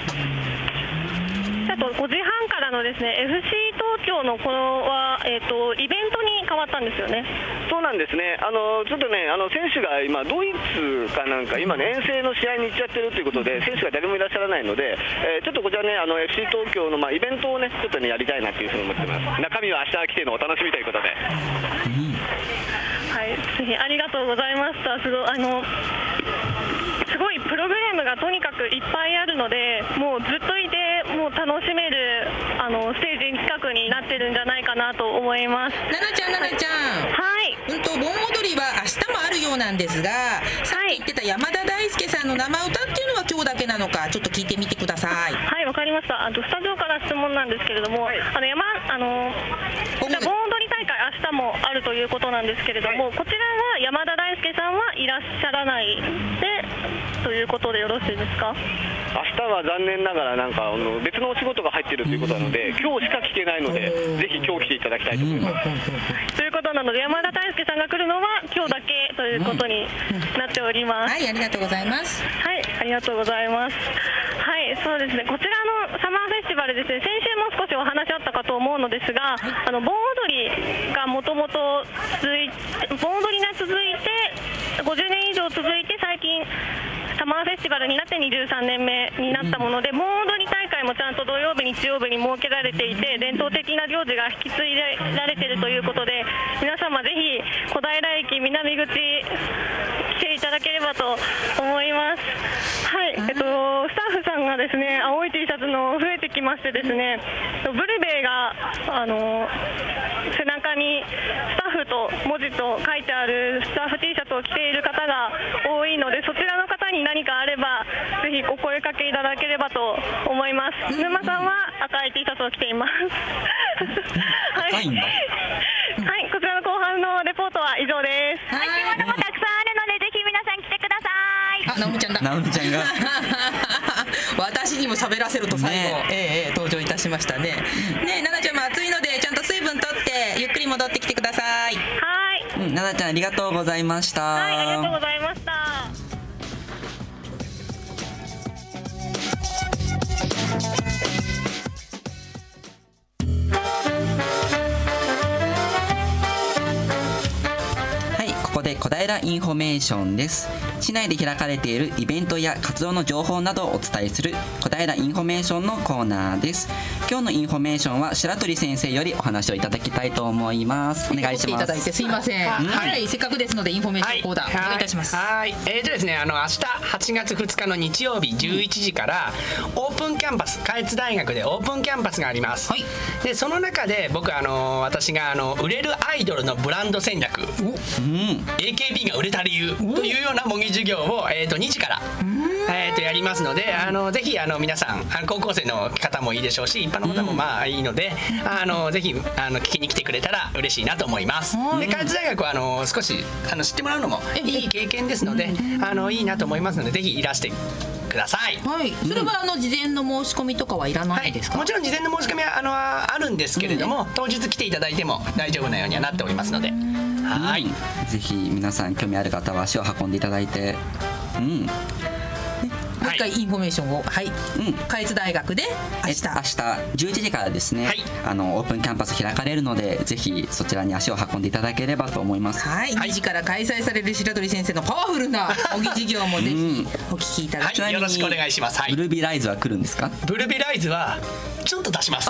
あと5時半からのですね FC 東京のこのは、えー、とイベントに変わったんですよね。そうなんですね、あのちょっとね、あの選手が今、ドイツかなんか、今ね、遠征の試合に行っちゃってるということで、選手が誰もいらっしゃらないので、えーちょっとこちらね、あの FC 東京の、まあ、イベントをね、ちょっとね、やりたいなというふうに思ってます。中身は明日来てのお楽しみということで。はい、ありがとうございました。すごいあのすごいプログラムがとにかくいっぱいあるので、もうずっといて楽しめるあのステージ近くになってるんじゃないかなと思います。ななちゃんななちゃん。はい。うんと盆踊りは明日もあるようなんですがさっき言ってた山田大輔さんの生歌っていうのは今日だけなのかちょっと聞いてみてください。はい、わかりました。あとスタジオから質問なんですけれども、あの山あの盆踊り。大会明日もあるということなんですけれども、こちらは山田大輔さんはいらっしゃらない。でということでよろしいですか？明日は残念ながら、なんかあの別のお仕事が入ってるということなので、今日しか聞けないので、ぜひ今日来ていただきたいと思います。ということなので山田大輔さんが来るのは今日だけということになっております。はいありがとうございますはいありがとうございます。はいそうですねこちらのサマーフェスティバルですね先週も少しお話あったかと思うのですが、あの盆踊りがもともと続い盆踊りが続いて50年以上続いて最近サマーフェスティバルになって23年目になったもので、盆踊り大会もちゃんと土曜日、日曜日に設けられていて、伝統的な行事が引き継いでられているということで、皆様ぜひ小平駅南口いただければと思います。はい、えっと、スタッフさんがですね、青い T シャツの増えてきましてですね、ブルベイが、あの、背中にスタッフと文字と書いてあるスタッフ T シャツを着ている方が多いので、そちらの方に何かあれば、ぜひお声かけいただければと思います。沼さんは赤い T シャツを着ています。はい、赤いんだはい、こちらの後半のレポートは以上です。置物もたくさんあるので、ぜひ皆さん来てください。あ、なおみちゃんだ。ちゃんが [LAUGHS] 私にも喋らせると最後、ねええええ登場いたしましたね。ねえ、ななちゃんも暑いので、ちゃんと水分とって、ゆっくり戻ってきてください。はい、うんななちゃんありがとうございました、はい、ありがとうございました。はい、ここで小平インフォメーションです。市内で開かれているイベントや活動の情報などをお伝えする小平インフォメーションのコーナーです。今日のインフォメーションは白鳥先生よりお話をいただきたいと思います。お願いします。来ていただいてすいません。はいはい、せっかくですのでインフォメーションコーナー、お願いいたします。はい、えーとですね、あの明日8月2日の日曜日11時からオープンキャンパス、嘉悦大学でオープンキャンパスがあります。はいでその中で僕あの私があの売れるアイドルのブランド戦略、うん、AKB が売れた理由というような模擬授業を、えー、と2時から、えー、とやりますのであのぜひあの皆さん高校生の方もいいでしょうし一般の方もまあいいので、あのぜひあの聞きに来てくれたら嬉しいなと思います。で開発大学はあの少しあの知ってもらうのもいい経験ですので、あのいいなと思いますのでぜひいらしてください。はい。それはあの事前の申し込みとかはいらないですか、もちろん事前の申し込みはあのあるんですけれども、当日来ていただいても大丈夫なようにはなっておりますので。はい。ぜひ皆さん興味ある方は足を運んでいただいて。うん。もう一回インフォメーションを。はい、うん。嘉悦大学で明日。え明日11時からですね、はい。あのオープンキャンパス開かれるのでぜひそちらに足を運んでいただければと思います。はい、2時から開催される白鳥先生のパワフルな模擬授業もぜひお聞きいただき。はい、よろしくお願いします。はい。ブルービーライズは来るんですか？ブルビライズはちょっと出します。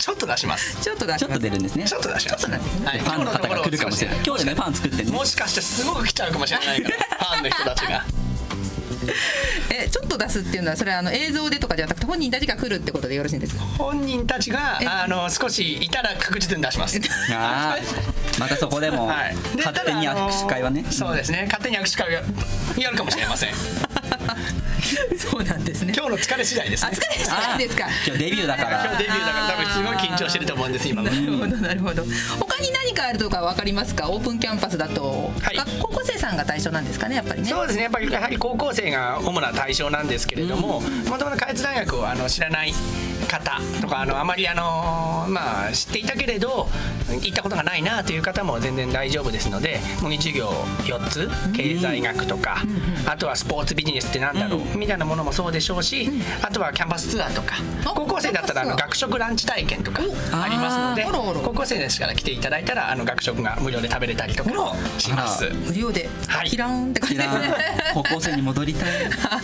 ちょっと出します。ちょっと出しちょっますと出るんですねちょっと出します。はい、ファンの方が来るかもしれない今日でねファン作ってねもしかしてすごく来ちゃうかもしれないから、ファンの人たちが。[LAUGHS] えちょっと出すっていうのはそれはあの映像でとかじゃなくて本人たちが来るってことでよろしいんですか？本人たちがあの少しいたら確実に出します。あーまたそこでもはい。で勝手に握手会はねそうですね。勝手に握手会をやるかもしれません。[LAUGHS] そうなんですね。今日の疲れ次第ですね。あ疲れしたいですか。今日デビューだか今日らデビューだから多分すごい緊張してると思うんです今の。なるほどなるほど。他に何かあるとかわかりますか？オープンキャンパスだと、はい。学高校生さんが対象なんですかねやっぱりね。そうですね。やっぱりやはり高校生が主な対象なんですけれどももともと開津大学をあの知らない方とかあのあまりあのまあ知っていたけれど行ったことがないなという方も全然大丈夫ですので模擬授業4つ経済学とかあとはスポーツビジネスってなんだろうみたいなものもそうでしょうしあとはキャンパスツアーとかあ高校生だったらあの学食ランチ体験とかありますので高校生ですから来ていただいたらあの学食が無料で食べれたりとかします。無料で、はい。キラーンって感じでキラー高校生に戻りたい。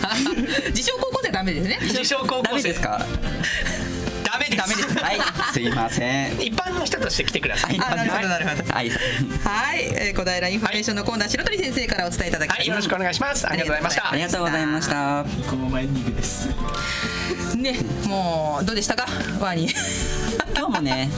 [LAUGHS] 自称高校生ダメですね。自称高ダ校生。メですか？ダメです。ダメです。はい。すいません。一般の人として来てください。あなるほどなるほど。はい。はい、えー、小平インフォメーションのコーナー、白鳥先生からお伝えいただきます、はい、よろしくお願いします。ありがとうございました。ありがとうございました。このままエンディングです。ねもうどうでしたか？ワニ。今日もね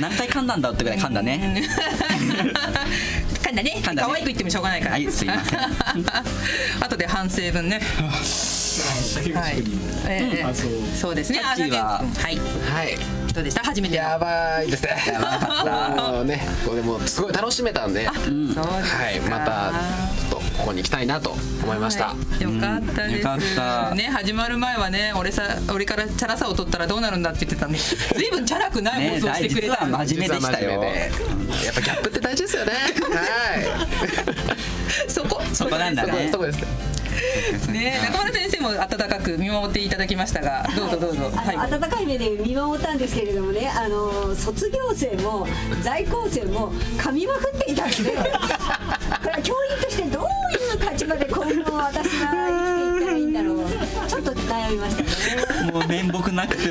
何回噛んだんだってぐらい噛んだね。[LAUGHS] 噛んだね。噛んだね。可愛く言ってもしょうがないから。はいすいません。[LAUGHS] 後で反省文ね、はい。竹内君にも。ええあそう。そうです。ね竹内君は。い。はい。どうでした？初めての。やばいですね。[LAUGHS] もうねこれもすごい楽しめたんで。はい。またちょっとここに行きたいなと思いました、はいよかったです、うんよかった。ね始まる前はね俺さ俺からチャラさを取ったらどうなるんだって言ってたのに随分チャラくないね放送してくれた。実は真面目で。したよやっぱギャップって大事ですよね。はい。[LAUGHS] そこ？そこなんだね。そこですねね中村先生も温かく見守っていただきましたがどうぞどうぞ。あの温かい目で見守ったんですけれどもね、あの卒業生も在校生も噛みまくっていたので、[LAUGHS] これは教員としてどういう立場で今後私が生きていったらいいんだろう、ちょっと悩みましたね。もう面目なく。て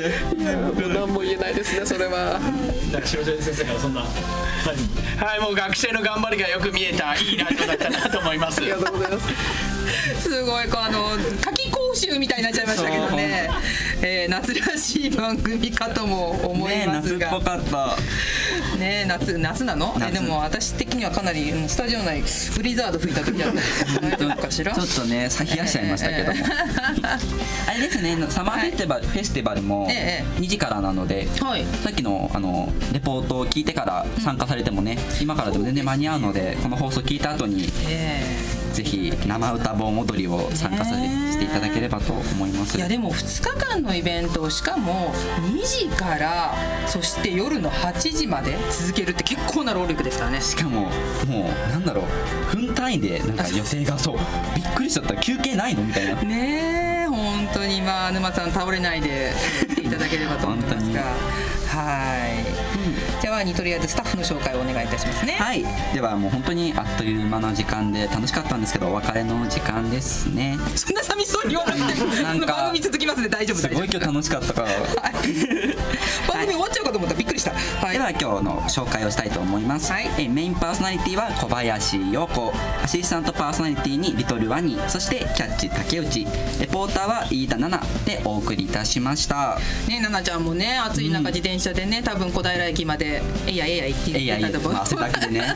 もう何も言えないですねそれは。だから白鳥先生がそんなはい、もう学生の頑張りがよく見えたいいラジオだったなと思います。ありがとうございますすごいこうあの夏季講習みたいになっちゃいましたけどね、えー夏らしい番組かとも思いねますが。夏っぽかった。ね夏夏なの？え夏。でも私的にはかなりうんスタジオ内ブリザード吹いた時だったど大丈夫かしら？ちょっとねさ冷やしちゃいましたけども。あれですねサマーフェスティバル,、フェスティバルもええ。2時からなので、はい。さっきのあのレポートを聞いてから参加されてもね、今からでも全然間に合うのでこの放送聞いた後にえぜひ生歌盆踊りを参加させていただければと思います。いやでも2日間のイベントをしかも2時からそして夜の8時まで続けるって結構な労力ですからね。しかももうなんだろう分単位でなんか予定がそうびっくりしちゃった。休憩ないのみたいな。ねえ本当にまあ沼さん倒れないで来ていただければと思いますが [LAUGHS] はい、じゃあワニとりあえずスタッフの紹介をお願いいたしますね。はい。ではもう本当にあっという間の時間で楽しかったんですけどお別れの時間ですね。そんな寂しそうに言わなくても番組続きますね。大丈夫すごい今日楽しかったから。はい。[LAUGHS] 番組終わっちゃと思った。らびっくりした。はい。では今日の紹介をしたいと思います、はい。えメインパーソナリティは小林陽子。アシスタントパーソナリティにリトルワニ。そしてキャッチ竹内。レポーターは飯田奈々でお送りいたしました。ね、奈々ちゃんもね暑い中自転電車でね多分小平駅までえいやえいや行ってえいやいやまあ汗だくでね。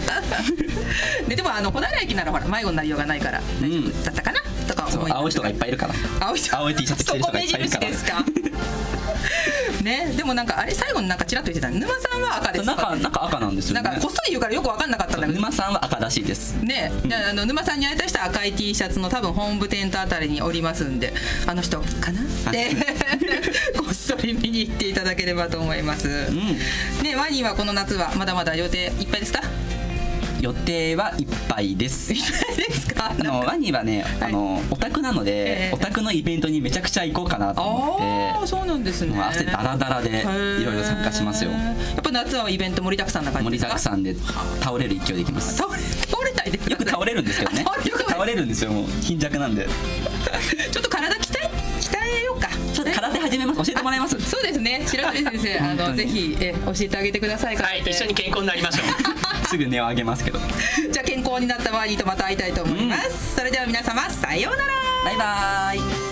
で [LAUGHS] でもあの小平駅ならほら迷子になりようがないから大丈夫だったかな、とか思い青い人がいっぱいいるから。青い人。青い T シャツ着てる人がいっぱいいるから。そこ目印ですか？ね。でもなんかあれ最後になんかちらっと言ってた。沼さんは赤ですなんかなんか赤なんですよね。なんかこっそり言うからよく分かんなかったんだけど沼さんは赤らしいです。ね、であの沼さんに会いたい人は赤い T シャツの多分本部テントあたりにおりますんであの人かな？って [LAUGHS] こっそり見に行っていただければと思います、ねワニーはこの夏はまだまだ予定いっぱいですか？予定はいっぱいです。ですか？あのワニはね、あのオタクなので、ええオタクのイベントにめちゃくちゃ行こうかなと思って。ああそうなんですね汗だらだらでいろいろ参加しますよ。やっぱ夏はイベント盛りだくさんな感じ盛りですか？だくさんで倒れる勢いでいきます。倒れ倒れたいですよく倒れるんですけどね。よく倒れるんですよ。もう貧弱なんで。[LAUGHS] ちょっと体鍛え鍛えようかちょっと空手始めます。教えてもらえます。そうですね白鳥先生 [LAUGHS] あのぜひえ教えてあげてくださいはい一緒に健康になりましょう [LAUGHS] すぐ値を上げますけど。じゃあ健康になったワニーとまた会いたいと思います、それでは皆様さようならバイバイ。